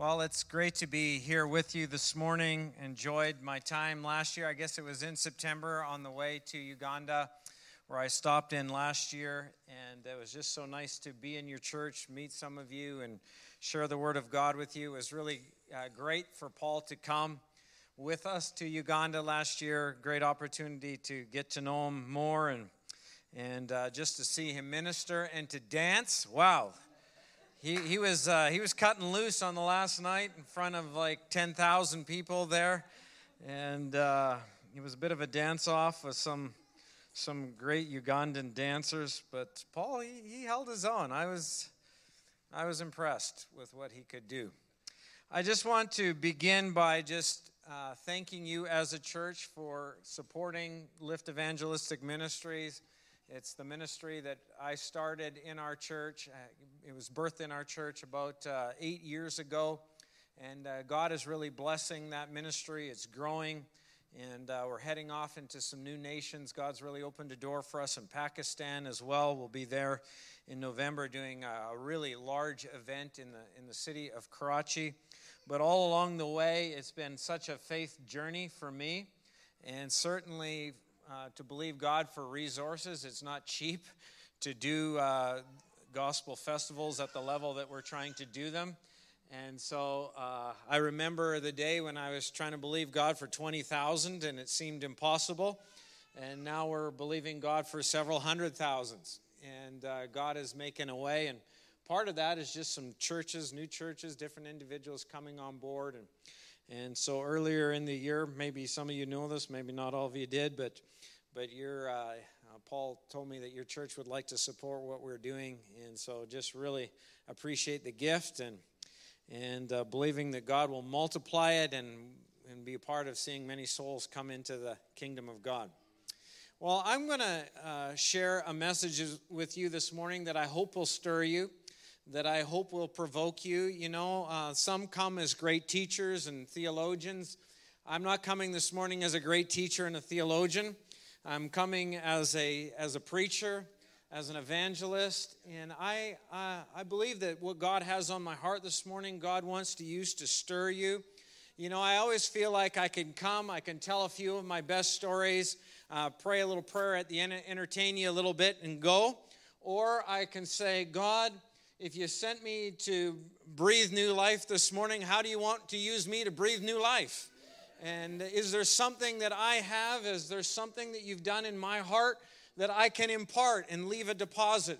Well, it's great to be here with you this morning. Enjoyed my time last year. I guess it was in September on the way to Uganda, where I stopped in last year. And it was just so nice to be in your church, meet some of you, and share the Word of God with you. It was really uh, great for Paul to come with us to Uganda last year. Great opportunity to get to know him more and, and uh, just to see him minister and to dance. Wow he, he was uh, he was cutting loose on the last night in front of like 10,000 people there, and uh, it was a bit of a dance off with some some great Ugandan dancers. But Paul he, he held his own. I was I was impressed with what he could do. I just want to begin by just uh, thanking you as a church for supporting Lift Evangelistic Ministries it's the ministry that I started in our church. Uh, it was birthed in our church about uh, eight years ago. And uh, God is really blessing that ministry. It's growing. And uh, we're heading off into some new nations. God's really opened a door for us in Pakistan as well. We'll be there in November doing a really large event in the, in the city of Karachi. But all along the way, it's been such a faith journey for me. And certainly uh, to believe God for resources. It's not cheap to do uh, gospel festivals at the level that we're trying to do them. And so uh, I remember the day when I was trying to believe God for 20,000 and it seemed impossible. And now we're believing God for several hundred thousands. And uh, God is making a way. And part of that is just some churches, new churches, different individuals coming on board. And and so earlier in the year, maybe some of you know this, maybe not all of you did, but but your uh, uh, Paul told me that your church would like to support what we're doing, and so just really appreciate the gift and and uh, believing that God will multiply it and and be a part of seeing many souls come into the kingdom of God. Well, I'm going to uh, share a message with you this morning that I hope will stir you that I hope will provoke you. You know, uh, some come as great teachers and theologians. I'm not coming this morning as a great teacher and a theologian. I'm coming as a as a preacher, as an evangelist, and I uh, I believe that what God has on my heart this morning, God wants to use to stir you. You know, I always feel like I can come, I can tell a few of my best stories, uh, pray a little prayer at the end, entertain you a little bit, and go. Or I can say, God, if you sent me to breathe new life this morning, how do you want to use me to breathe new life? And is there something that I have? Is there something that you've done in my heart that I can impart and leave a deposit?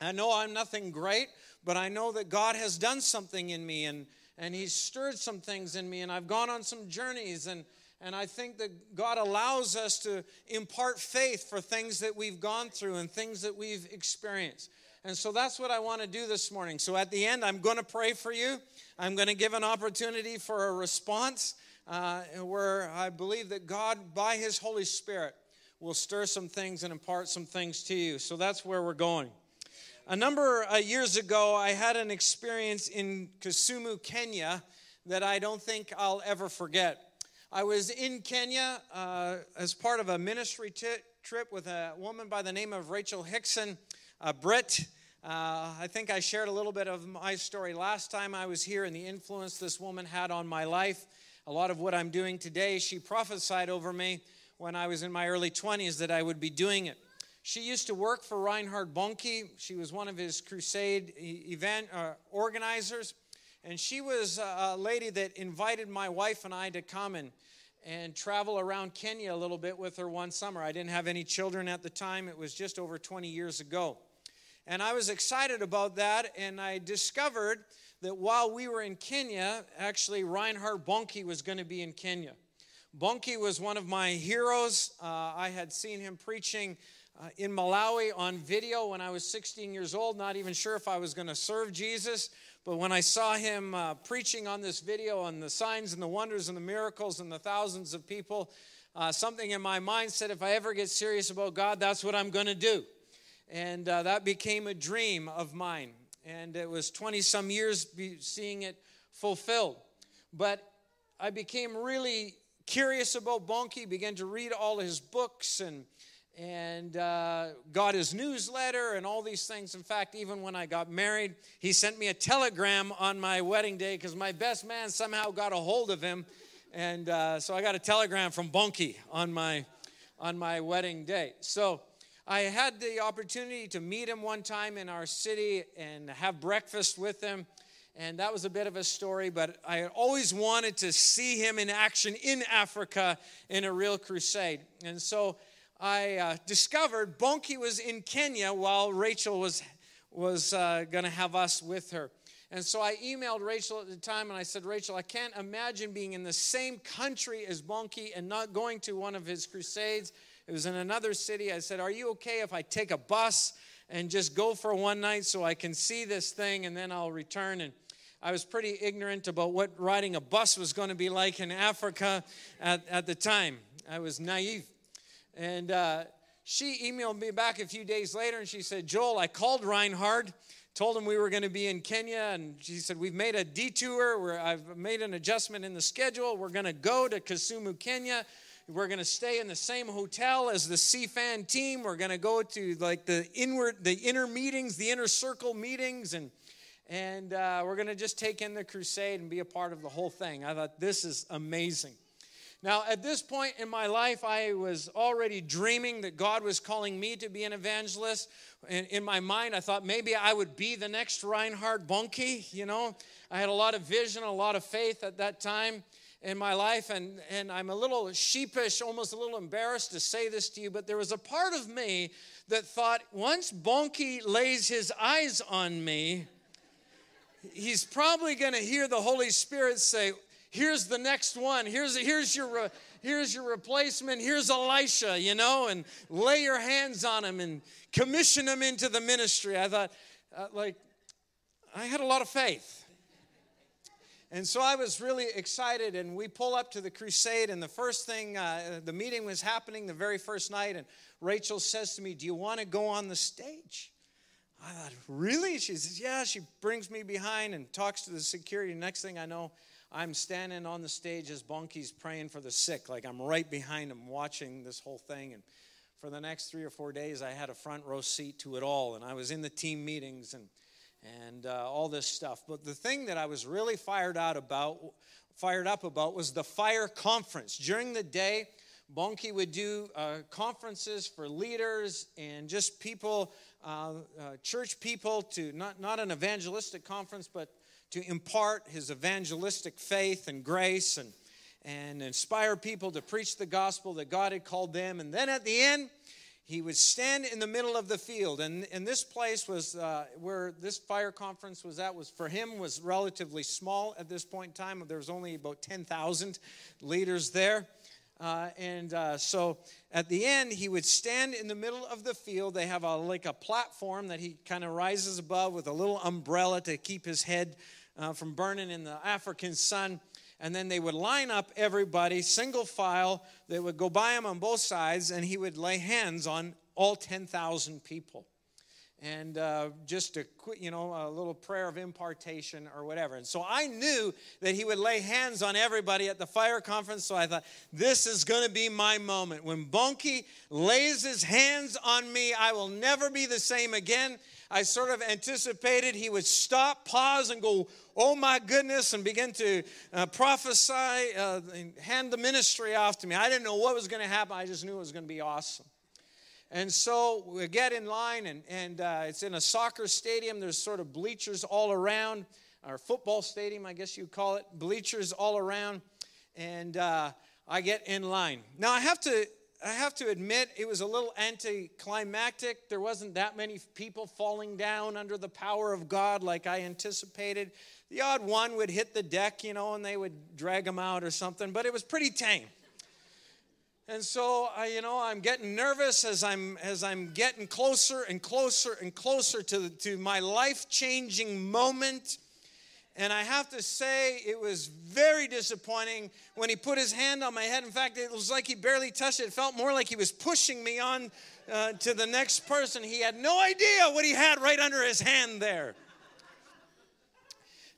I know I'm nothing great, but I know that God has done something in me and, and He's stirred some things in me, and I've gone on some journeys. And, and I think that God allows us to impart faith for things that we've gone through and things that we've experienced. And so that's what I want to do this morning. So at the end, I'm going to pray for you. I'm going to give an opportunity for a response uh, where I believe that God, by His Holy Spirit, will stir some things and impart some things to you. So that's where we're going. A number of years ago, I had an experience in Kisumu, Kenya, that I don't think I'll ever forget. I was in Kenya uh, as part of a ministry t- trip with a woman by the name of Rachel Hickson, a Brit. Uh, I think I shared a little bit of my story last time I was here and the influence this woman had on my life. A lot of what I'm doing today, she prophesied over me when I was in my early 20s that I would be doing it. She used to work for Reinhard Bonnke. She was one of his crusade event uh, organizers. And she was a lady that invited my wife and I to come and, and travel around Kenya a little bit with her one summer. I didn't have any children at the time, it was just over 20 years ago. And I was excited about that, and I discovered that while we were in Kenya, actually, Reinhard Bonnke was going to be in Kenya. Bonnke was one of my heroes. Uh, I had seen him preaching uh, in Malawi on video when I was 16 years old, not even sure if I was going to serve Jesus. But when I saw him uh, preaching on this video on the signs and the wonders and the miracles and the thousands of people, uh, something in my mind said, if I ever get serious about God, that's what I'm going to do. And uh, that became a dream of mine. And it was 20 some years seeing it fulfilled. But I became really curious about Bonnke, began to read all his books and and uh, got his newsletter and all these things. In fact, even when I got married, he sent me a telegram on my wedding day because my best man somehow got a hold of him. And uh, so I got a telegram from Bonnke on my, on my wedding day. So I had the opportunity to meet him one time in our city and have breakfast with him. And that was a bit of a story, but I always wanted to see him in action in Africa in a real crusade. And so I uh, discovered Bonnke was in Kenya while Rachel was, was uh, going to have us with her. And so I emailed Rachel at the time and I said, Rachel, I can't imagine being in the same country as Bonnke and not going to one of his crusades. It was in another city. I said, Are you okay if I take a bus and just go for one night so I can see this thing and then I'll return? And I was pretty ignorant about what riding a bus was going to be like in Africa at, at the time. I was naive. And uh, she emailed me back a few days later and she said, Joel, I called Reinhard, told him we were going to be in Kenya, and she said, We've made a detour. Where I've made an adjustment in the schedule. We're going to go to Kisumu, Kenya. We're going to stay in the same hotel as the CFAN team. We're going to go to like the inward, the inner meetings, the inner circle meetings, and and uh, we're going to just take in the crusade and be a part of the whole thing. I thought this is amazing. Now, at this point in my life, I was already dreaming that God was calling me to be an evangelist. In, my mind, I thought maybe I would be the next Reinhard Bonnke. You know, I had a lot of vision, a lot of faith at that time in my life, and, and I'm a little sheepish, almost a little embarrassed to say this to you, but there was a part of me that thought once Bonnke lays his eyes on me, he's probably going to hear the Holy Spirit say, here's the next one. Here's, here's, your, here's your replacement. Here's Elisha, you know, and lay your hands on him and commission him into the ministry. I thought, uh, like, I had a lot of faith. And so I was really excited, and we pull up to the crusade, and the first thing, uh, the meeting was happening the very first night, and Rachel says to me, Do you want to go on the stage? I thought, Really? She says, Yeah. She brings me behind and talks to the security. Next thing I know, I'm standing on the stage as Bonnke's praying for the sick. Like I'm right behind him watching this whole thing. And for the next three or four days, I had a front row seat to it all. And I was in the team meetings and, and uh, all this stuff. But the thing that I was really fired out about, fired up about was the fire conference. During the day, Bonnke would do uh, conferences for leaders and just people, uh, uh, church people, to not, not an evangelistic conference, but to impart his evangelistic faith and grace and, and inspire people to preach the gospel that God had called them. And then at the end, he would stand in the middle of the field and, and this place was uh, where this fire conference was at was for him was relatively small at this point in time. There was only about 10000 leaders there. Uh, and uh, so at the end he would stand in the middle of the field. They have a like a platform that he kind of rises above with a little umbrella to keep his head uh, from burning in the African sun. And then they would line up everybody, single file. They would go by him on both sides, and he would lay hands on all 10,000 people. And uh, just a quick, you know, a little prayer of impartation or whatever. And so I knew that he would lay hands on everybody at the fire conference. So I thought, this is going to be my moment. When Bonnke lays his hands on me, I will never be the same again. I sort of anticipated he would stop, pause, and go, Oh my goodness, and begin to uh, prophesy, uh, hand the ministry off to me. I didn't know what was going to happen, I just knew it was going to be awesome. And so we get in line, and, and uh, it's in a soccer stadium. There's sort of bleachers all around, or football stadium, I guess you'd call it, bleachers all around. And uh, I get in line. Now, I have to I have to admit, it was a little anticlimactic. There wasn't that many people falling down under the power of God like I anticipated. The odd one would hit the deck, you know, and they would drag them out or something, but it was pretty tame. And so, I, you know, I'm getting nervous as I'm as I'm getting closer and closer and closer to to my life-changing moment. And I have to say, it was very disappointing when he put his hand on my head. In fact, it was like he barely touched it. It felt more like he was pushing me on uh, to the next person. He had no idea what he had right under his hand there.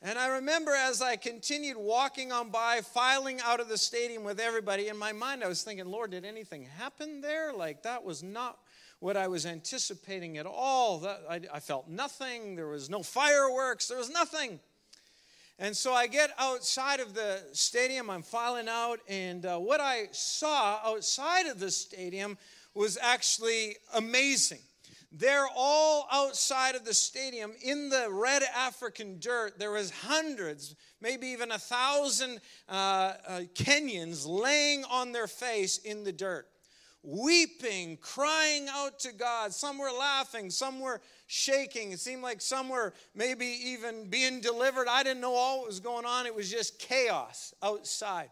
And I remember as I continued walking on by, filing out of the stadium with everybody, in my mind I was thinking, Lord, did anything happen there? Like that was not what I was anticipating at all. That, I, I felt nothing. There was no fireworks. There was nothing. And so I get outside of the stadium, I'm filing out, and uh, what I saw outside of the stadium was actually amazing. They're all outside of the stadium in the red African dirt. There was hundreds, maybe even a thousand uh, uh, Kenyans laying on their face in the dirt, weeping, crying out to God. Some were laughing, some were shaking. It seemed like some were maybe even being delivered. I didn't know all what was going on. It was just chaos outside.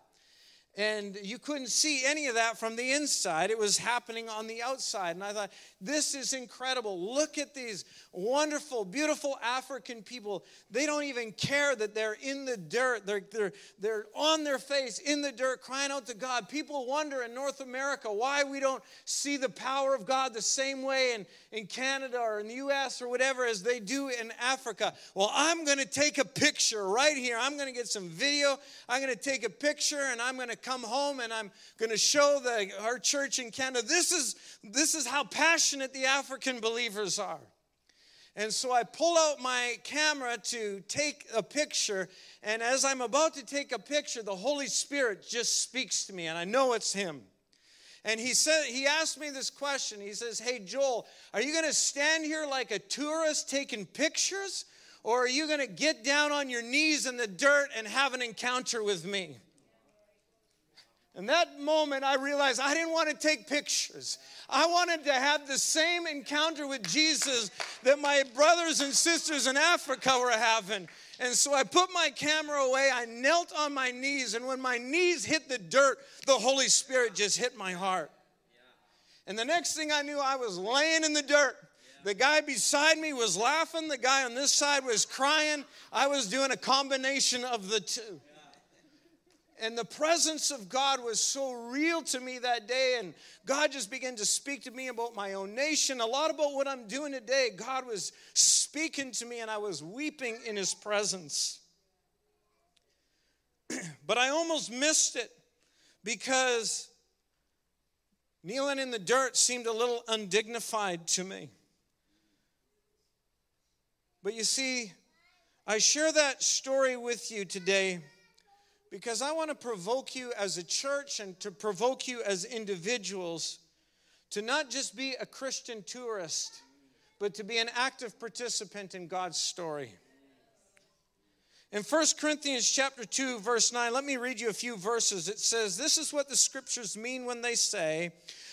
And you couldn't see any of that from the inside. It was happening on the outside. And I thought, this is incredible. Look at these wonderful, beautiful African people. They don't even care that they're in the dirt. They're, they're, they're on their face in the dirt crying out to God. People wonder in North America why we don't see the power of God the same way in, in Canada or in the US or whatever as they do in Africa. Well, I'm going to take a picture right here. I'm going to get some video. I'm going to take a picture and I'm going to come home and I'm going to show the, our church in Canada this is, this is how passionate the African believers are. And so I pull out my camera to take a picture. And as I'm about to take a picture, the Holy Spirit just speaks to me, and I know it's Him. And he said, he asked me this question. He says, Hey, Joel, are you going to stand here like a tourist taking pictures? Or are you going to get down on your knees in the dirt and have an encounter with me? In that moment, I realized I didn't want to take pictures. I wanted to have the same encounter with Jesus that my brothers and sisters in Africa were having. And so I put my camera away, I knelt on my knees, and when my knees hit the dirt, the Holy Spirit just hit my heart. And the next thing I knew, I was laying in the dirt. The guy beside me was laughing, the guy on this side was crying. I was doing a combination of the two. And the presence of God was so real to me that day. And God just began to speak to me about my own nation, a lot about what I'm doing today. God was speaking to me, and I was weeping in His presence. but I almost missed it because kneeling in the dirt seemed a little undignified to me. But you see, I share that story with you today because I want to provoke you as a church and to provoke you as individuals to not just be a Christian tourist, but to be an active participant in God's story. In 1 Corinthians chapter 2 verse 9, let me read you a few verses. It says, "This is what the scriptures mean when they say,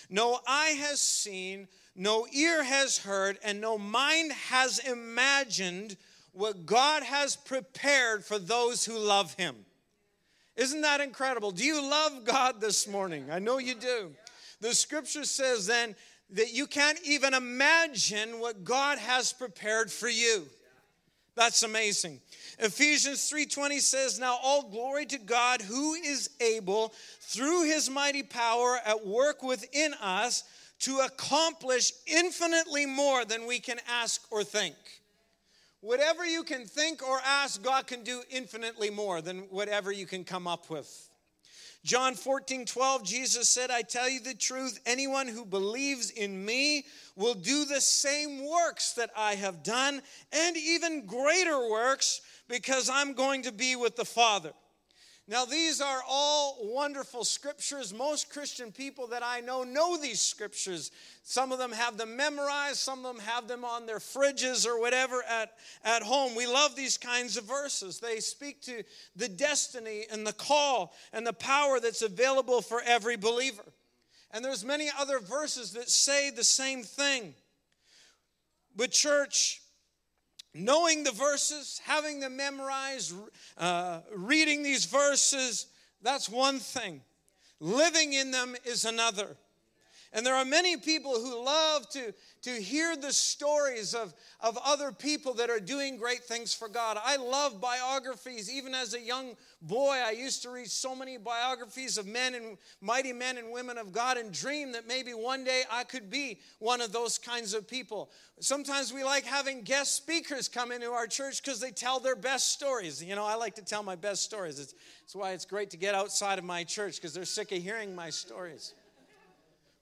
no eye has seen, no ear has heard, and no mind has imagined what God has prepared for those who love him." Isn't that incredible? Do you love God this morning? I know you do. The scripture says then that you can't even imagine what God has prepared for you. That's amazing. Ephesians 3:20 says, "Now all glory to God who is able through his mighty power at work within us to accomplish infinitely more than we can ask or think." Whatever you can think or ask, God can do infinitely more than whatever you can come up with. John 14, 12, Jesus said, I tell you the truth, anyone who believes in me will do the same works that I have done, and even greater works, because I'm going to be with the Father. Now, these are all wonderful scriptures. Most Christian people that I know know these scriptures. Some of them have them memorized, some of them have them on their fridges or whatever at, at home. We love these kinds of verses. They speak to the destiny and the call and the power that's available for every believer. And there's many other verses that say the same thing. But, church, knowing the verses, having them memorized, uh, reading these verses, that's one thing. Living in them is another. And there are many people who love to, to hear the stories of, of other people that are doing great things for God. I love biographies. Even as a young boy, I used to read so many biographies of men and mighty men and women of God and dream that maybe one day I could be one of those kinds of people. Sometimes we like having guest speakers come into our church because they tell their best stories. You know, I like to tell my best stories. It's, it's why it's great to get outside of my church because they're sick of hearing my stories.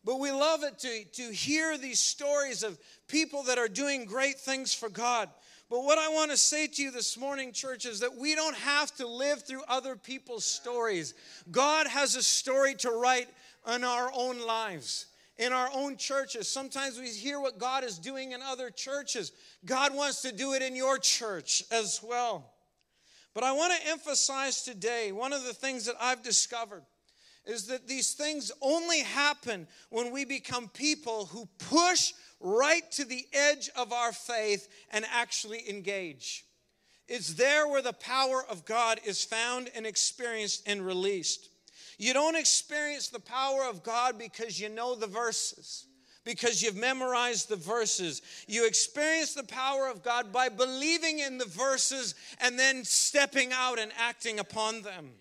But we love it to, to hear these stories of people that are doing great things for God. But what I want to say to you this morning, church, is that we don't have to live through other people's stories. God has a story to write in our own lives, in our own churches. Sometimes we hear what God is doing in other churches. God wants to do it in your church as well. But I want to emphasize today one of the things that I've discovered is that these things only happen when we become people who push right to the edge of our faith and actually engage. It's there where the power of God is found and experienced and released. You don't experience the power of God because you know the verses, because you've memorized the verses. You experience the power of God by believing in the verses and then stepping out and acting upon them.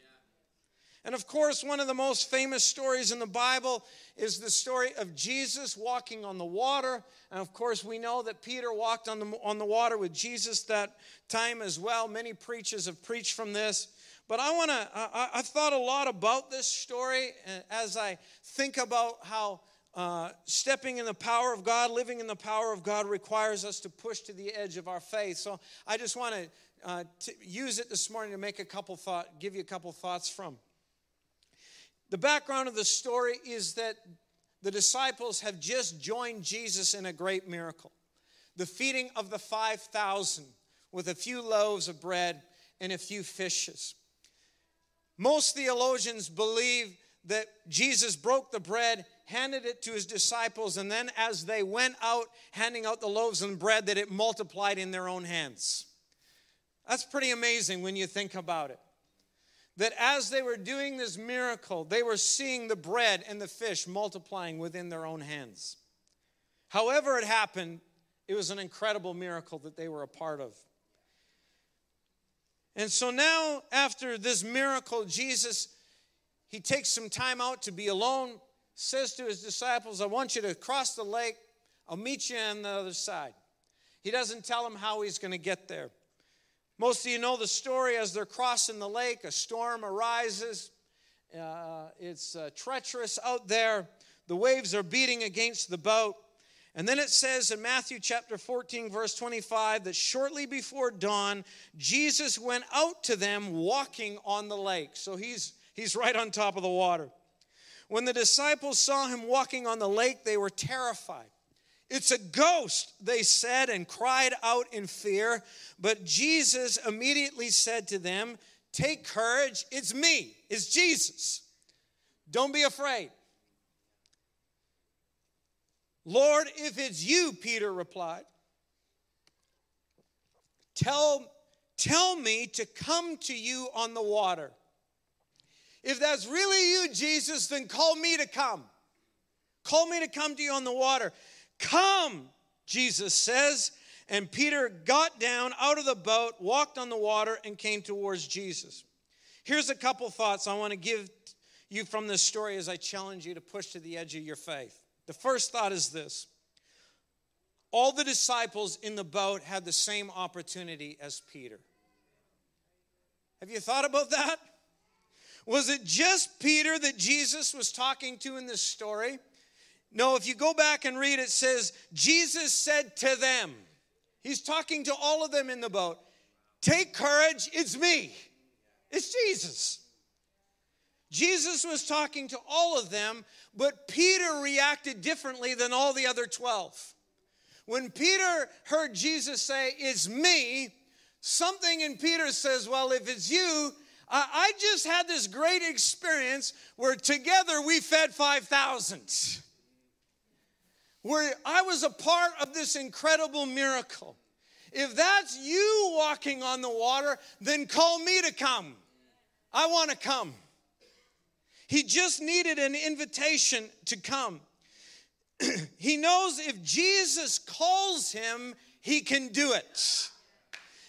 And of course, one of the most famous stories in the Bible is the story of Jesus walking on the water. And of course, we know that Peter walked on the, on the water with Jesus that time as well. Many preachers have preached from this. But I want to, I, I thought a lot about this story as I think about how uh, stepping in the power of God, living in the power of God requires us to push to the edge of our faith. So I just want to uh, use it this morning to make a couple thought, give you a couple thoughts from. The background of the story is that the disciples have just joined Jesus in a great miracle the feeding of the 5,000 with a few loaves of bread and a few fishes. Most theologians believe that Jesus broke the bread, handed it to his disciples, and then as they went out handing out the loaves and bread, that it multiplied in their own hands. That's pretty amazing when you think about it that as they were doing this miracle, they were seeing the bread and the fish multiplying within their own hands. However, it happened, it was an incredible miracle that they were a part of. And so now, after this miracle, Jesus, he takes some time out to be alone, says to his disciples, I want you to cross the lake. I'll meet you on the other side. He doesn't tell them how he's going to get there. Most of you know the story as they're crossing the lake, a storm arises. Uh, it's uh, treacherous out there. The waves are beating against the boat. And then it says in Matthew chapter 14, verse 25, that shortly before dawn, Jesus went out to them walking on the lake. So he's, he's right on top of the water. When the disciples saw him walking on the lake, they were terrified. It's a ghost, they said, and cried out in fear. But Jesus immediately said to them, Take courage, it's me, it's Jesus. Don't be afraid. Lord, if it's you, Peter replied, tell, tell me to come to you on the water. If that's really you, Jesus, then call me to come. Call me to come to you on the water. Come, Jesus says. And Peter got down out of the boat, walked on the water, and came towards Jesus. Here's a couple thoughts I want to give you from this story as I challenge you to push to the edge of your faith. The first thought is this all the disciples in the boat had the same opportunity as Peter. Have you thought about that? Was it just Peter that Jesus was talking to in this story? No, if you go back and read, it says, Jesus said to them, He's talking to all of them in the boat, Take courage, it's me, it's Jesus. Jesus was talking to all of them, but Peter reacted differently than all the other 12. When Peter heard Jesus say, It's me, something in Peter says, Well, if it's you, I just had this great experience where together we fed 5,000 where I was a part of this incredible miracle. If that's you walking on the water, then call me to come. I want to come. He just needed an invitation to come. he knows if Jesus calls him, he can do it.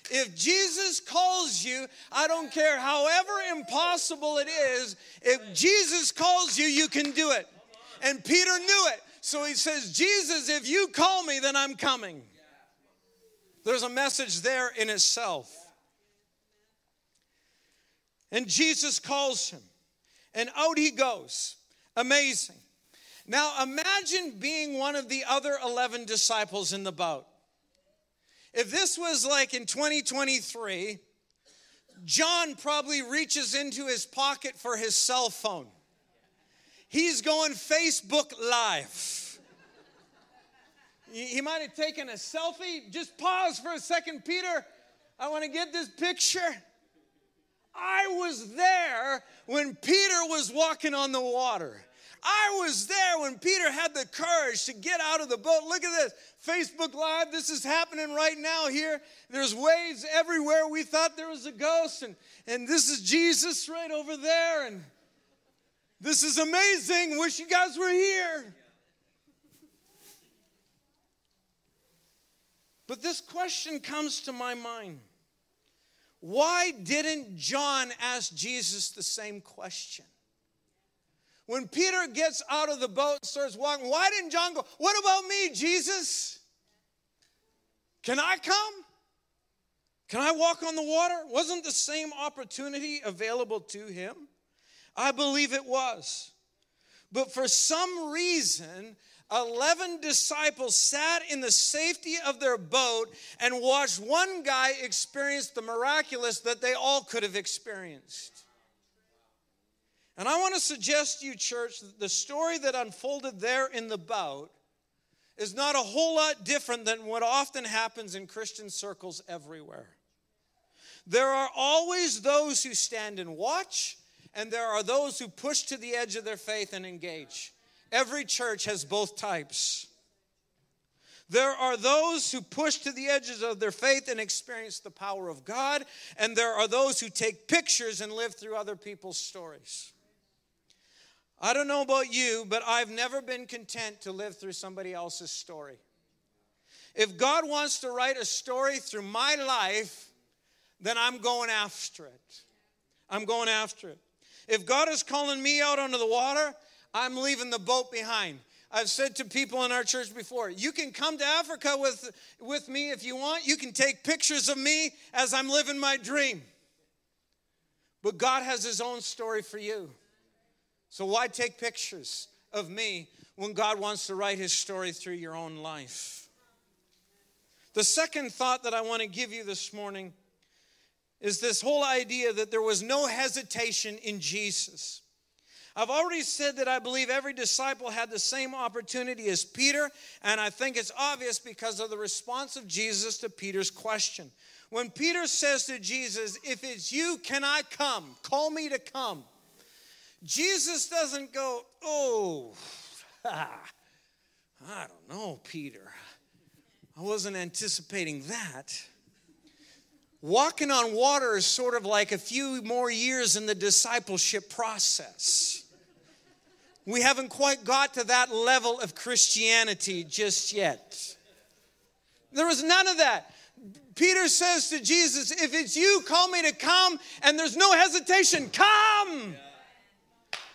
If Jesus calls you, I don't care however impossible it is, if Jesus calls you, you can do it. And Peter knew it. So he says, Jesus, if you call me, then I'm coming. There's a message there in itself. And Jesus calls him, and out he goes. Amazing. Now imagine being one of the other 11 disciples in the boat. If this was like in 2023, John probably reaches into his pocket for his cell phone. He's going Facebook Live. He might have taken a selfie. Just pause for a second, Peter. I want to get this picture. I was there when Peter was walking on the water. I was there when Peter had the courage to get out of the boat. Look at this Facebook Live. This is happening right now here. There's waves everywhere. We thought there was a ghost, and, and this is Jesus right over there. And this is amazing. Wish you guys were here. But this question comes to my mind why didn't John ask Jesus the same question? When Peter gets out of the boat and starts walking, why didn't John go, What about me, Jesus? Can I come? Can I walk on the water? Wasn't the same opportunity available to him? I believe it was. But for some reason, 11 disciples sat in the safety of their boat and watched one guy experience the miraculous that they all could have experienced. And I want to suggest to you, church, that the story that unfolded there in the boat is not a whole lot different than what often happens in Christian circles everywhere. There are always those who stand and watch, and there are those who push to the edge of their faith and engage. Every church has both types. There are those who push to the edges of their faith and experience the power of God, and there are those who take pictures and live through other people's stories. I don't know about you, but I've never been content to live through somebody else's story. If God wants to write a story through my life, then I'm going after it. I'm going after it. If God is calling me out onto the water, I'm leaving the boat behind. I've said to people in our church before, you can come to Africa with, with me if you want. You can take pictures of me as I'm living my dream. But God has His own story for you. So why take pictures of me when God wants to write His story through your own life? The second thought that I want to give you this morning is this whole idea that there was no hesitation in Jesus. I've already said that I believe every disciple had the same opportunity as Peter, and I think it's obvious because of the response of Jesus to Peter's question. When Peter says to Jesus, If it's you, can I come? Call me to come. Jesus doesn't go, Oh, I don't know, Peter. I wasn't anticipating that. Walking on water is sort of like a few more years in the discipleship process. We haven't quite got to that level of Christianity just yet. There was none of that. Peter says to Jesus, If it's you, call me to come, and there's no hesitation, come.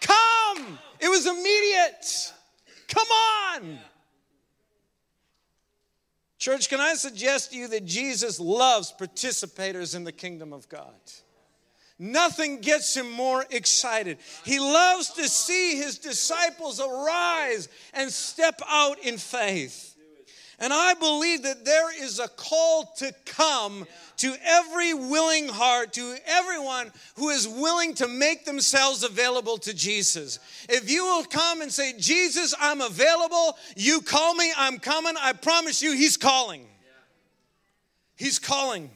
Come. It was immediate. Come on. Church, can I suggest to you that Jesus loves participators in the kingdom of God? Nothing gets him more excited. He loves to see his disciples arise and step out in faith. And I believe that there is a call to come to every willing heart, to everyone who is willing to make themselves available to Jesus. If you will come and say, Jesus, I'm available, you call me, I'm coming, I promise you, He's calling. He's calling.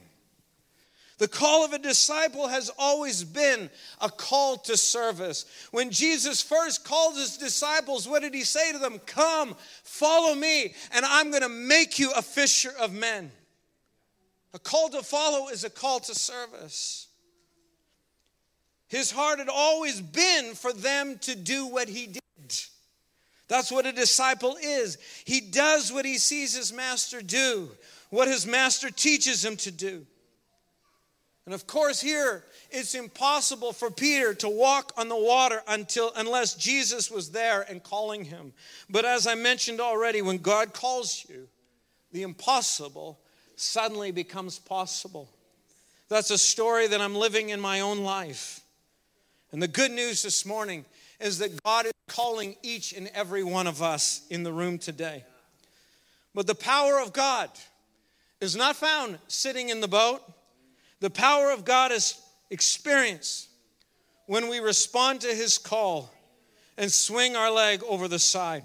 The call of a disciple has always been a call to service. When Jesus first called his disciples, what did he say to them? Come, follow me, and I'm going to make you a fisher of men. A call to follow is a call to service. His heart had always been for them to do what he did. That's what a disciple is. He does what he sees his master do, what his master teaches him to do. And of course, here it's impossible for Peter to walk on the water until unless Jesus was there and calling him. But as I mentioned already, when God calls you, the impossible suddenly becomes possible. That's a story that I'm living in my own life. And the good news this morning is that God is calling each and every one of us in the room today. But the power of God is not found sitting in the boat. The power of God is experienced when we respond to his call and swing our leg over the side.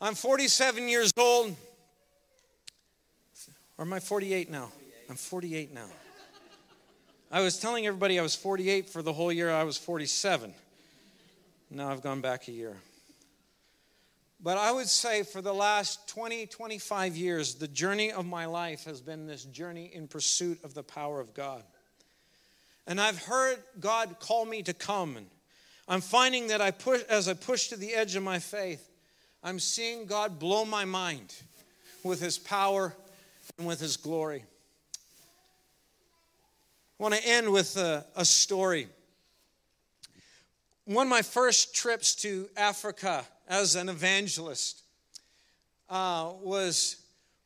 I'm 47 years old. Or am I 48 now? I'm 48 now. I was telling everybody I was 48 for the whole year, I was 47. Now I've gone back a year. But I would say for the last 20, 25 years, the journey of my life has been this journey in pursuit of the power of God. And I've heard God call me to come. And I'm finding that I push, as I push to the edge of my faith, I'm seeing God blow my mind with His power and with His glory. I want to end with a, a story. One of my first trips to Africa as an evangelist uh, was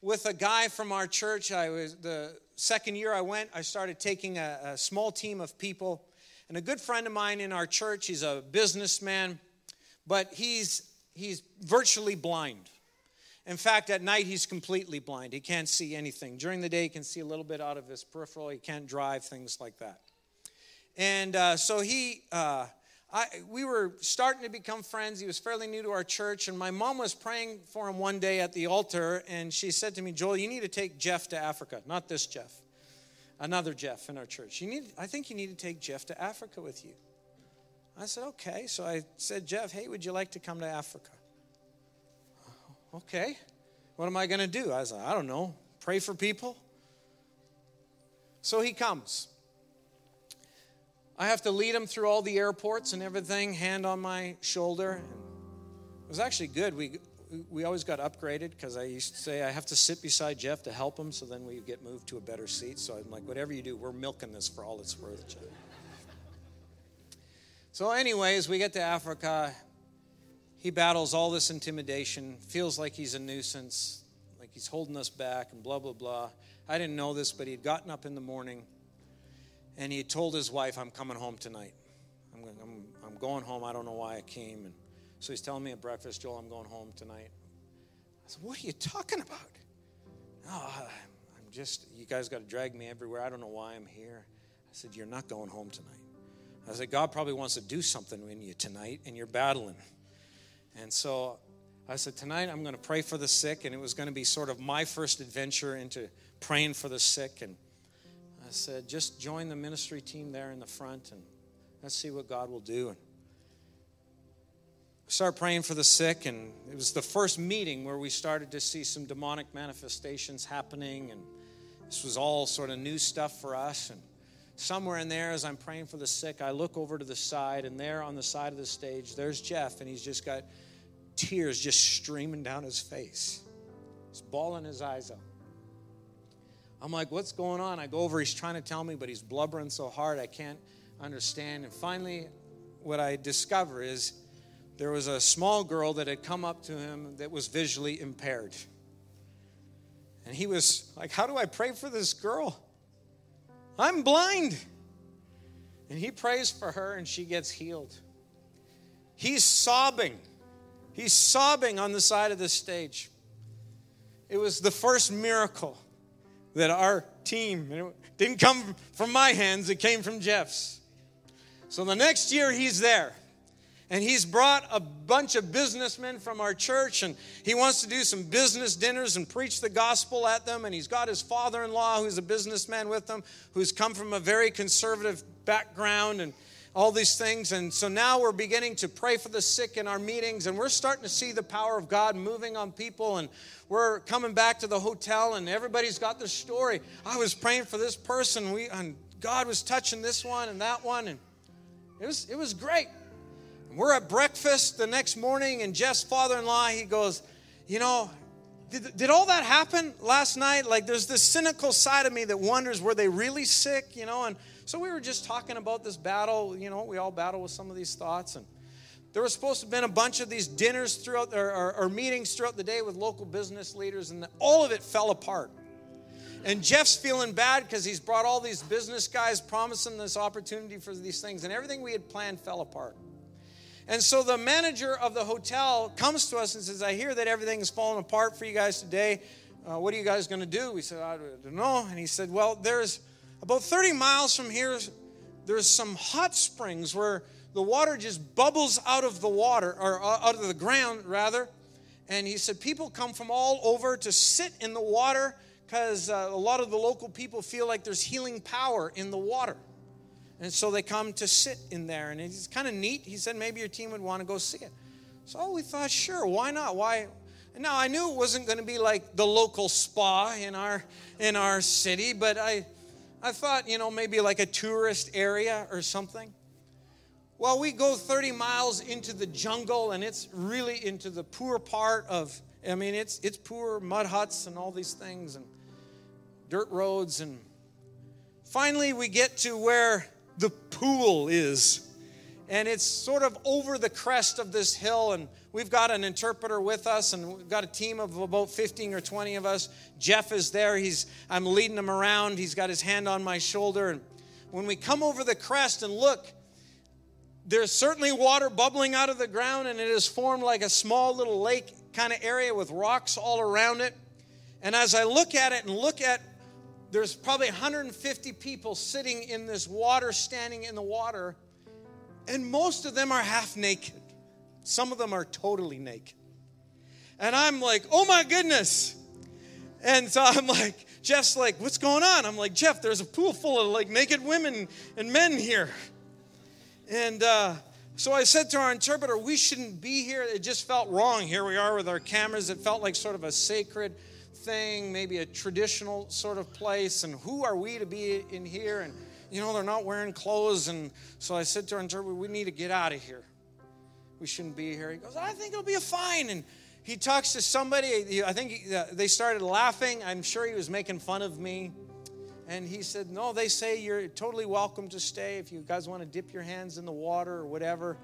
with a guy from our church. I was the second year I went. I started taking a, a small team of people, and a good friend of mine in our church. He's a businessman, but he's he's virtually blind. In fact, at night he's completely blind. He can't see anything. During the day, he can see a little bit out of his peripheral. He can't drive, things like that. And uh, so he, uh, I, we were starting to become friends. He was fairly new to our church, and my mom was praying for him one day at the altar, and she said to me, "Joel, you need to take Jeff to Africa. Not this Jeff, another Jeff in our church. You need, I think you need to take Jeff to Africa with you." I said, "Okay." So I said, "Jeff, hey, would you like to come to Africa?" Okay, what am I going to do? I was like, I don't know, pray for people. So he comes. I have to lead him through all the airports and everything, hand on my shoulder. It was actually good. We, we always got upgraded because I used to say I have to sit beside Jeff to help him, so then we get moved to a better seat. So I'm like, whatever you do, we're milking this for all it's worth, Jeff. So, anyways, we get to Africa. He battles all this intimidation, feels like he's a nuisance, like he's holding us back, and blah, blah, blah. I didn't know this, but he had gotten up in the morning and he told his wife, I'm coming home tonight. I'm, I'm, I'm going home. I don't know why I came. And so he's telling me at breakfast, Joel, I'm going home tonight. I said, What are you talking about? Oh, I'm just, you guys got to drag me everywhere. I don't know why I'm here. I said, You're not going home tonight. I said, God probably wants to do something in you tonight, and you're battling. And so I said, Tonight I'm going to pray for the sick. And it was going to be sort of my first adventure into praying for the sick. And I said, Just join the ministry team there in the front and let's see what God will do. And start praying for the sick. And it was the first meeting where we started to see some demonic manifestations happening. And this was all sort of new stuff for us. And somewhere in there, as I'm praying for the sick, I look over to the side, and there on the side of the stage, there's Jeff, and he's just got tears just streaming down his face. He's bawling his eyes out. I'm like, what's going on? I go over, he's trying to tell me, but he's blubbering so hard I can't understand. And finally, what I discover is there was a small girl that had come up to him that was visually impaired. And he was like, How do I pray for this girl? I'm blind. And he prays for her and she gets healed. He's sobbing. He's sobbing on the side of the stage. It was the first miracle that our team, didn't come from my hands, it came from Jeff's. So the next year he's there. And he's brought a bunch of businessmen from our church, and he wants to do some business dinners and preach the gospel at them. And he's got his father in law, who's a businessman with him, who's come from a very conservative background. And all these things. And so now we're beginning to pray for the sick in our meetings, and we're starting to see the power of God moving on people. And we're coming back to the hotel, and everybody's got their story. I was praying for this person, we, and God was touching this one and that one, and it was, it was great. We're at breakfast the next morning, and Jeff's father in law, he goes, You know, did, did all that happen last night? Like, there's this cynical side of me that wonders, were they really sick? You know, and so we were just talking about this battle. You know, we all battle with some of these thoughts. And there was supposed to have been a bunch of these dinners throughout, or, or, or meetings throughout the day with local business leaders, and all of it fell apart. And Jeff's feeling bad because he's brought all these business guys promising this opportunity for these things, and everything we had planned fell apart. And so the manager of the hotel comes to us and says, I hear that everything is falling apart for you guys today. Uh, what are you guys going to do? We said, I don't know. And he said, Well, there's about 30 miles from here, there's some hot springs where the water just bubbles out of the water, or uh, out of the ground, rather. And he said, People come from all over to sit in the water because uh, a lot of the local people feel like there's healing power in the water. And so they come to sit in there. And it's kind of neat. He said maybe your team would want to go see it. So we thought, sure, why not? Why? Now I knew it wasn't going to be like the local spa in our in our city, but I I thought, you know, maybe like a tourist area or something. Well, we go 30 miles into the jungle and it's really into the poor part of I mean, it's it's poor mud huts and all these things and dirt roads and finally we get to where the pool is. And it's sort of over the crest of this hill, and we've got an interpreter with us, and we've got a team of about 15 or 20 of us. Jeff is there. He's I'm leading him around. He's got his hand on my shoulder. And when we come over the crest and look, there's certainly water bubbling out of the ground, and it has formed like a small little lake kind of area with rocks all around it. And as I look at it and look at there's probably 150 people sitting in this water, standing in the water, and most of them are half naked. Some of them are totally naked. And I'm like, oh my goodness. And so I'm like, Jeff's like, what's going on? I'm like, Jeff, there's a pool full of like naked women and men here. And uh, so I said to our interpreter, we shouldn't be here. It just felt wrong. Here we are with our cameras. It felt like sort of a sacred thing, maybe a traditional sort of place, and who are we to be in here? And, you know, they're not wearing clothes. And so I said to our interpreter, we need to get out of here. We shouldn't be here. He goes, I think it'll be a fine. And he talks to somebody. I think uh, they started laughing. I'm sure he was making fun of me. And he said, No, they say you're totally welcome to stay. If you guys want to dip your hands in the water or whatever,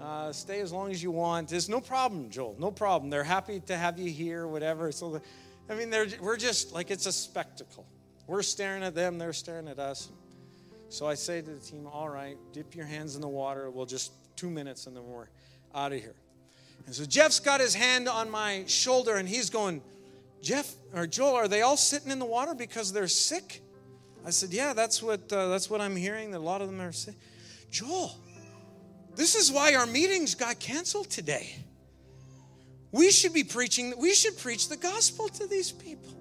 uh, stay as long as you want. There's no problem, Joel. No problem. They're happy to have you here, whatever. So I mean, we're just like it's a spectacle. We're staring at them, they're staring at us. So I say to the team, all right, dip your hands in the water. We'll just two minutes and then we're out of here. And so Jeff's got his hand on my shoulder and he's going, Jeff or Joel, are they all sitting in the water because they're sick? I said, Yeah, that's what uh, that's what I'm hearing. That a lot of them are sick. Joel, this is why our meetings got canceled today. We should be preaching, we should preach the gospel to these people.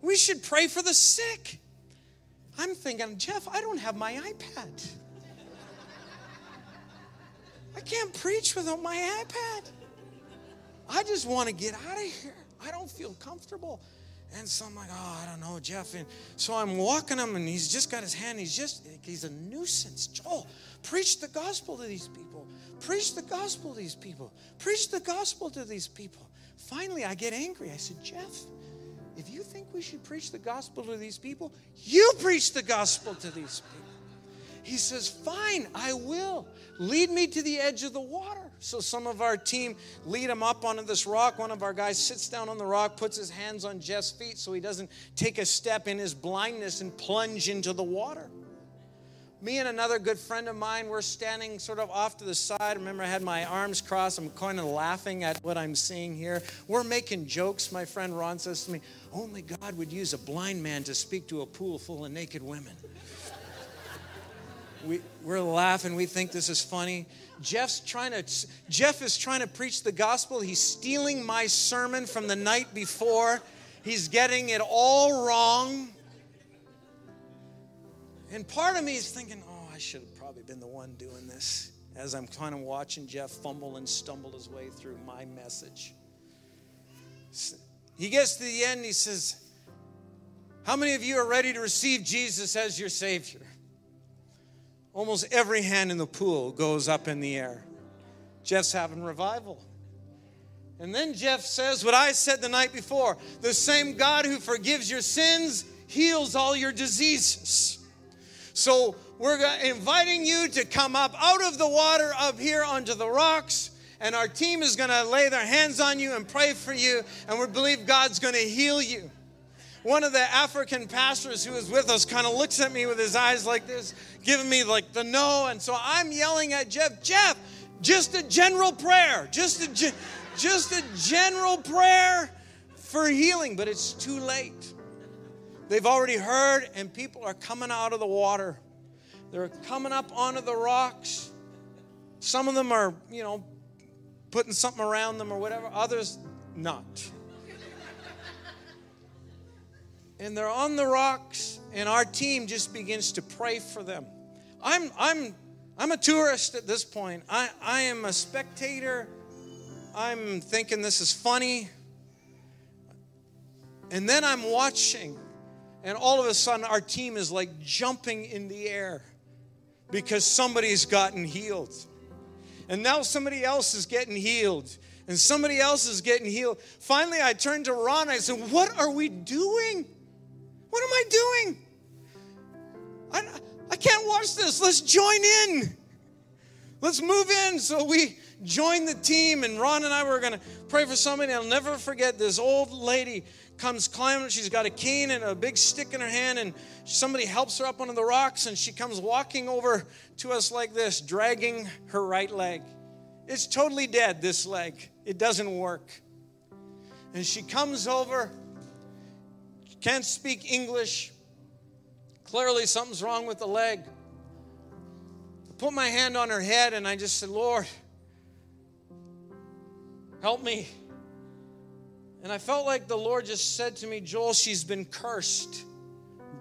We should pray for the sick. I'm thinking, Jeff, I don't have my iPad. I can't preach without my iPad. I just want to get out of here. I don't feel comfortable. And so I'm like, oh, I don't know, Jeff. And so I'm walking him, and he's just got his hand. He's just, he's a nuisance. Joel, preach the gospel to these people. Preach the gospel to these people. Preach the gospel to these people. Finally, I get angry. I said, Jeff, if you think we should preach the gospel to these people, you preach the gospel to these people. He says, Fine, I will. Lead me to the edge of the water. So some of our team lead him up onto this rock. One of our guys sits down on the rock, puts his hands on Jeff's feet so he doesn't take a step in his blindness and plunge into the water. Me and another good friend of mine, we're standing sort of off to the side. Remember, I had my arms crossed. I'm kind of laughing at what I'm seeing here. We're making jokes. My friend Ron says to me, Only God would use a blind man to speak to a pool full of naked women. we, we're laughing. We think this is funny. Jeff's trying to Jeff is trying to preach the gospel. He's stealing my sermon from the night before. He's getting it all wrong. And part of me is thinking, oh, I should have probably been the one doing this as I'm kind of watching Jeff fumble and stumble his way through my message. He gets to the end, he says, How many of you are ready to receive Jesus as your Savior? Almost every hand in the pool goes up in the air. Jeff's having revival. And then Jeff says what I said the night before the same God who forgives your sins heals all your diseases. So we're inviting you to come up out of the water up here onto the rocks. And our team is going to lay their hands on you and pray for you. And we believe God's going to heal you. One of the African pastors who was with us kind of looks at me with his eyes like this, giving me like the no. And so I'm yelling at Jeff, Jeff, just a general prayer, just a, just a general prayer for healing. But it's too late. They've already heard, and people are coming out of the water. They're coming up onto the rocks. Some of them are, you know, putting something around them or whatever, others not. and they're on the rocks, and our team just begins to pray for them. I'm, I'm, I'm a tourist at this point. I, I am a spectator. I'm thinking this is funny. And then I'm watching, and all of a sudden, our team is like jumping in the air because somebody's gotten healed. And now somebody else is getting healed. And somebody else is getting healed. Finally, I turned to Ron. I said, What are we doing? What am I doing? I, I can't watch this. Let's join in. Let's move in. So we joined the team, and Ron and I were going to pray for somebody. I'll never forget this old lady comes climbing. She's got a cane and a big stick in her hand, and somebody helps her up onto the rocks, and she comes walking over to us like this, dragging her right leg. It's totally dead, this leg. It doesn't work. And she comes over, can't speak English. Clearly, something's wrong with the leg. I put my hand on her head and I just said, Lord, help me. And I felt like the Lord just said to me, Joel, she's been cursed.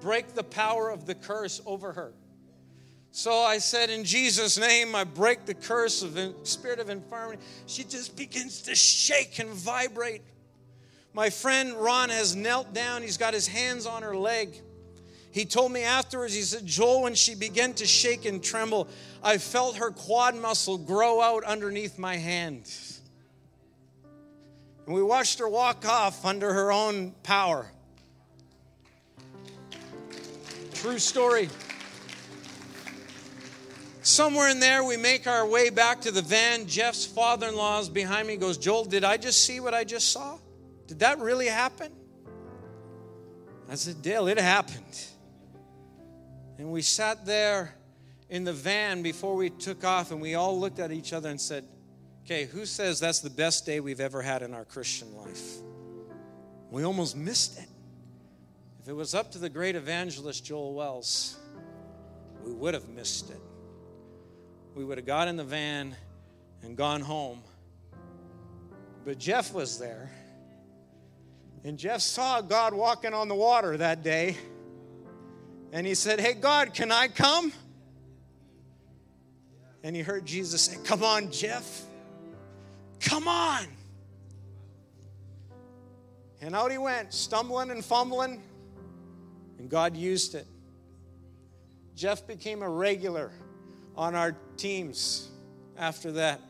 Break the power of the curse over her. So I said, In Jesus' name, I break the curse of the spirit of infirmity. She just begins to shake and vibrate. My friend Ron has knelt down, he's got his hands on her leg. He told me afterwards, he said, Joel, when she began to shake and tremble, I felt her quad muscle grow out underneath my hand. And we watched her walk off under her own power. True story. Somewhere in there, we make our way back to the van. Jeff's father in law is behind me, goes, Joel, did I just see what I just saw? Did that really happen? I said, Dale, it happened. And we sat there in the van before we took off, and we all looked at each other and said, Okay, who says that's the best day we've ever had in our Christian life? We almost missed it. If it was up to the great evangelist Joel Wells, we would have missed it. We would have got in the van and gone home. But Jeff was there. And Jeff saw God walking on the water that day. And he said, Hey, God, can I come? And he heard Jesus say, Come on, Jeff. Come on. And out he went, stumbling and fumbling, and God used it. Jeff became a regular on our teams after that.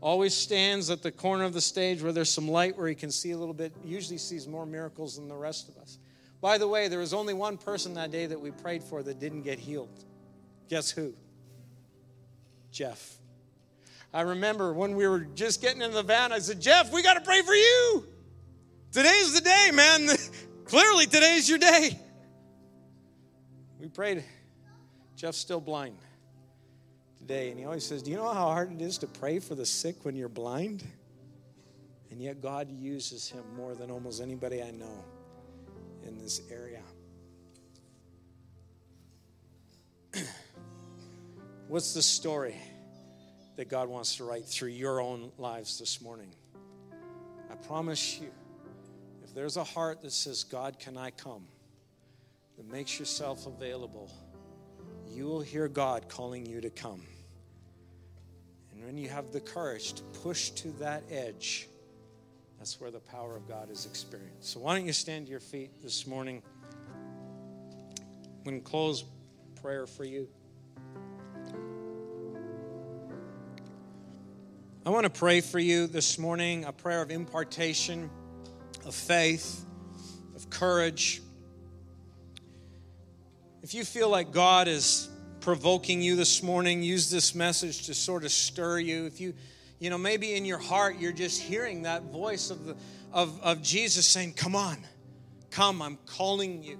Always stands at the corner of the stage where there's some light where he can see a little bit, usually sees more miracles than the rest of us. By the way, there was only one person that day that we prayed for that didn't get healed. Guess who? Jeff. I remember when we were just getting in the van, I said, Jeff, we got to pray for you. Today's the day, man. Clearly, today's your day. We prayed. Jeff's still blind today. And he always says, Do you know how hard it is to pray for the sick when you're blind? And yet, God uses him more than almost anybody I know in this area. What's the story? That God wants to write through your own lives this morning. I promise you, if there's a heart that says, God, can I come? that makes yourself available, you will hear God calling you to come. And when you have the courage to push to that edge, that's where the power of God is experienced. So why don't you stand to your feet this morning? I'm going to close prayer for you. I want to pray for you this morning a prayer of impartation, of faith, of courage. If you feel like God is provoking you this morning, use this message to sort of stir you. If you, you know, maybe in your heart you're just hearing that voice of, the, of, of Jesus saying, Come on, come, I'm calling you.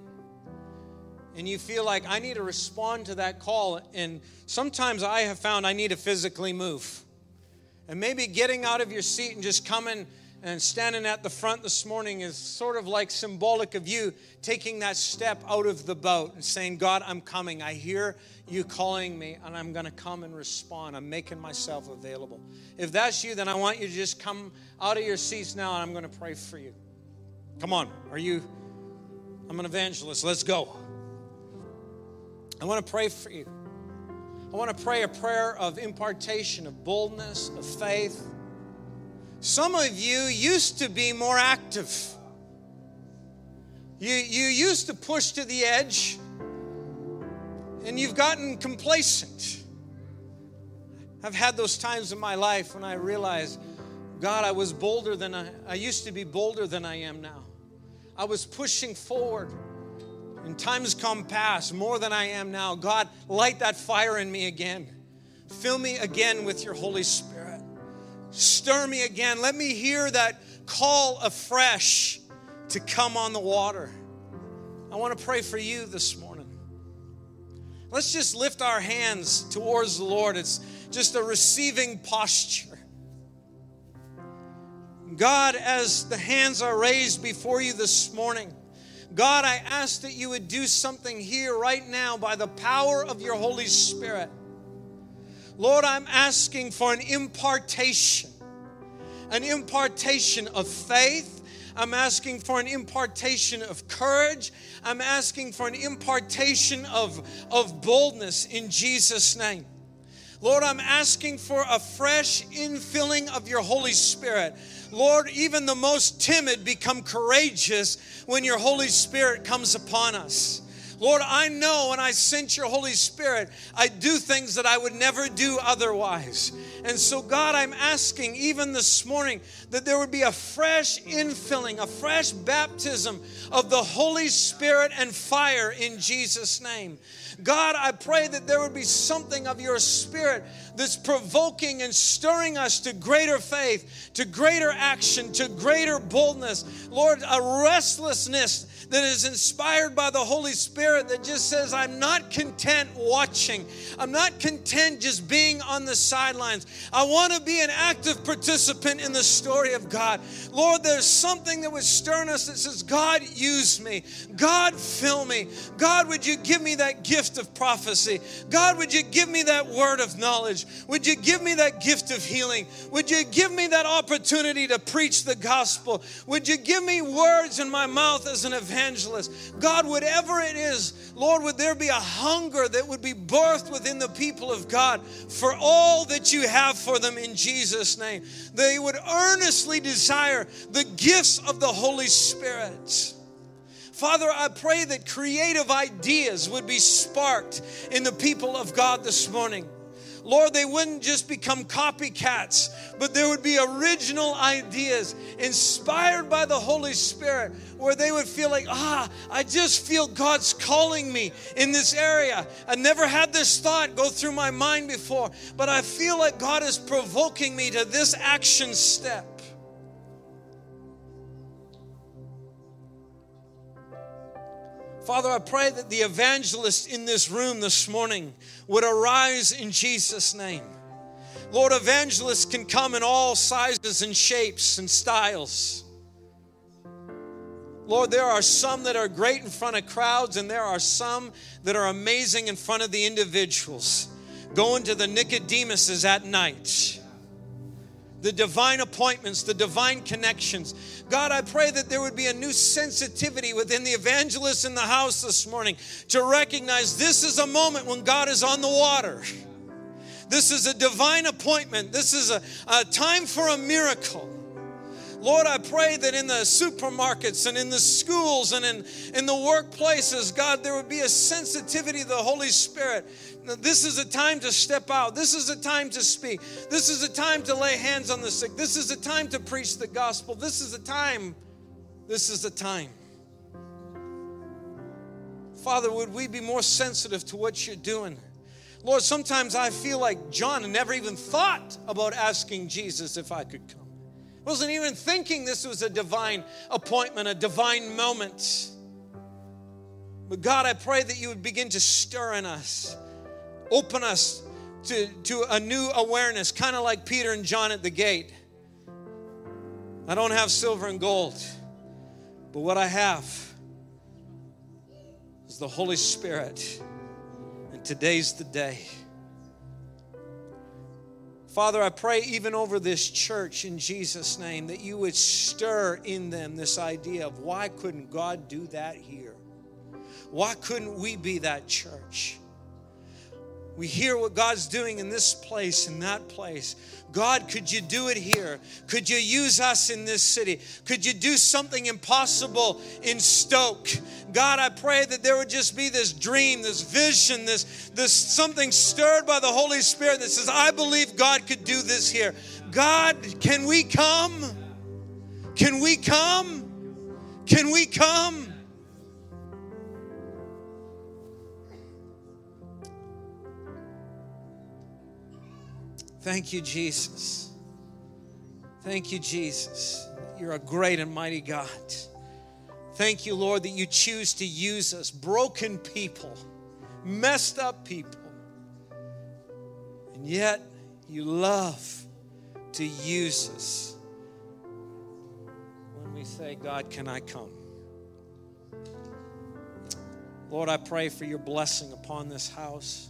And you feel like I need to respond to that call. And sometimes I have found I need to physically move. And maybe getting out of your seat and just coming and standing at the front this morning is sort of like symbolic of you taking that step out of the boat and saying, God, I'm coming. I hear you calling me, and I'm going to come and respond. I'm making myself available. If that's you, then I want you to just come out of your seats now, and I'm going to pray for you. Come on. Are you? I'm an evangelist. Let's go. I want to pray for you. I want to pray a prayer of impartation, of boldness, of faith. Some of you used to be more active. You, you used to push to the edge, and you've gotten complacent. I've had those times in my life when I realized, God, I was bolder than I, I used to be bolder than I am now. I was pushing forward. In times come past, more than I am now. God, light that fire in me again. Fill me again with your Holy Spirit. Stir me again. Let me hear that call afresh to come on the water. I want to pray for you this morning. Let's just lift our hands towards the Lord. It's just a receiving posture. God, as the hands are raised before you this morning, God, I ask that you would do something here right now by the power of your Holy Spirit. Lord, I'm asking for an impartation, an impartation of faith. I'm asking for an impartation of courage. I'm asking for an impartation of, of boldness in Jesus' name. Lord, I'm asking for a fresh infilling of your Holy Spirit. Lord, even the most timid become courageous when your Holy Spirit comes upon us. Lord, I know when I sense your Holy Spirit, I do things that I would never do otherwise. And so, God, I'm asking even this morning that there would be a fresh infilling, a fresh baptism of the Holy Spirit and fire in Jesus' name. God, I pray that there would be something of your spirit that's provoking and stirring us to greater faith, to greater action, to greater boldness. Lord, a restlessness that is inspired by the Holy Spirit that just says, I'm not content watching. I'm not content just being on the sidelines. I want to be an active participant in the story of God. Lord, there's something that was stirring us that says, God, use me. God, fill me. God, would you give me that gift of prophecy? God, would you give me that word of knowledge? Would you give me that gift of healing? Would you give me that opportunity to preach the gospel? Would you give me words in my mouth as an evangelist? Evangelist. God, whatever it is, Lord, would there be a hunger that would be birthed within the people of God for all that you have for them in Jesus' name? They would earnestly desire the gifts of the Holy Spirit. Father, I pray that creative ideas would be sparked in the people of God this morning. Lord, they wouldn't just become copycats, but there would be original ideas inspired by the Holy Spirit where they would feel like, ah, I just feel God's calling me in this area. I never had this thought go through my mind before, but I feel like God is provoking me to this action step. Father, I pray that the evangelists in this room this morning would arise in Jesus' name. Lord, evangelists can come in all sizes and shapes and styles. Lord, there are some that are great in front of crowds, and there are some that are amazing in front of the individuals. Going to the Nicodemuses at night the divine appointments, the divine connections. God, I pray that there would be a new sensitivity within the evangelists in the house this morning to recognize this is a moment when God is on the water. This is a divine appointment. This is a, a time for a miracle. Lord, I pray that in the supermarkets and in the schools and in, in the workplaces, God, there would be a sensitivity to the Holy Spirit. This is a time to step out. This is a time to speak. This is a time to lay hands on the sick. This is a time to preach the gospel. This is a time. This is a time. Father, would we be more sensitive to what you're doing? Lord, sometimes I feel like John never even thought about asking Jesus if I could come. Wasn't even thinking this was a divine appointment, a divine moment. But God, I pray that you would begin to stir in us, open us to, to a new awareness, kind of like Peter and John at the gate. I don't have silver and gold, but what I have is the Holy Spirit. And today's the day. Father, I pray even over this church in Jesus' name that you would stir in them this idea of why couldn't God do that here? Why couldn't we be that church? We hear what God's doing in this place in that place. God, could you do it here? Could you use us in this city? Could you do something impossible in Stoke? God, I pray that there would just be this dream, this vision, this, this something stirred by the Holy Spirit that says, I believe God could do this here. God, can we come? Can we come? Can we come? Thank you, Jesus. Thank you, Jesus. You're a great and mighty God. Thank you, Lord, that you choose to use us, broken people, messed up people. And yet, you love to use us when we say, God, can I come? Lord, I pray for your blessing upon this house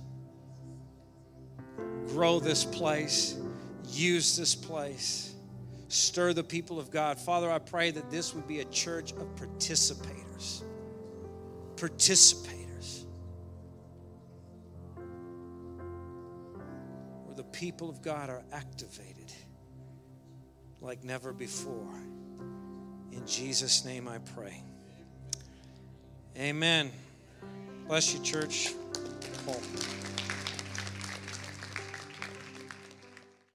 grow this place, use this place, stir the people of God. Father, I pray that this would be a church of participators. Participators. Where the people of God are activated like never before. In Jesus' name I pray. Amen. Bless you, church. Paul.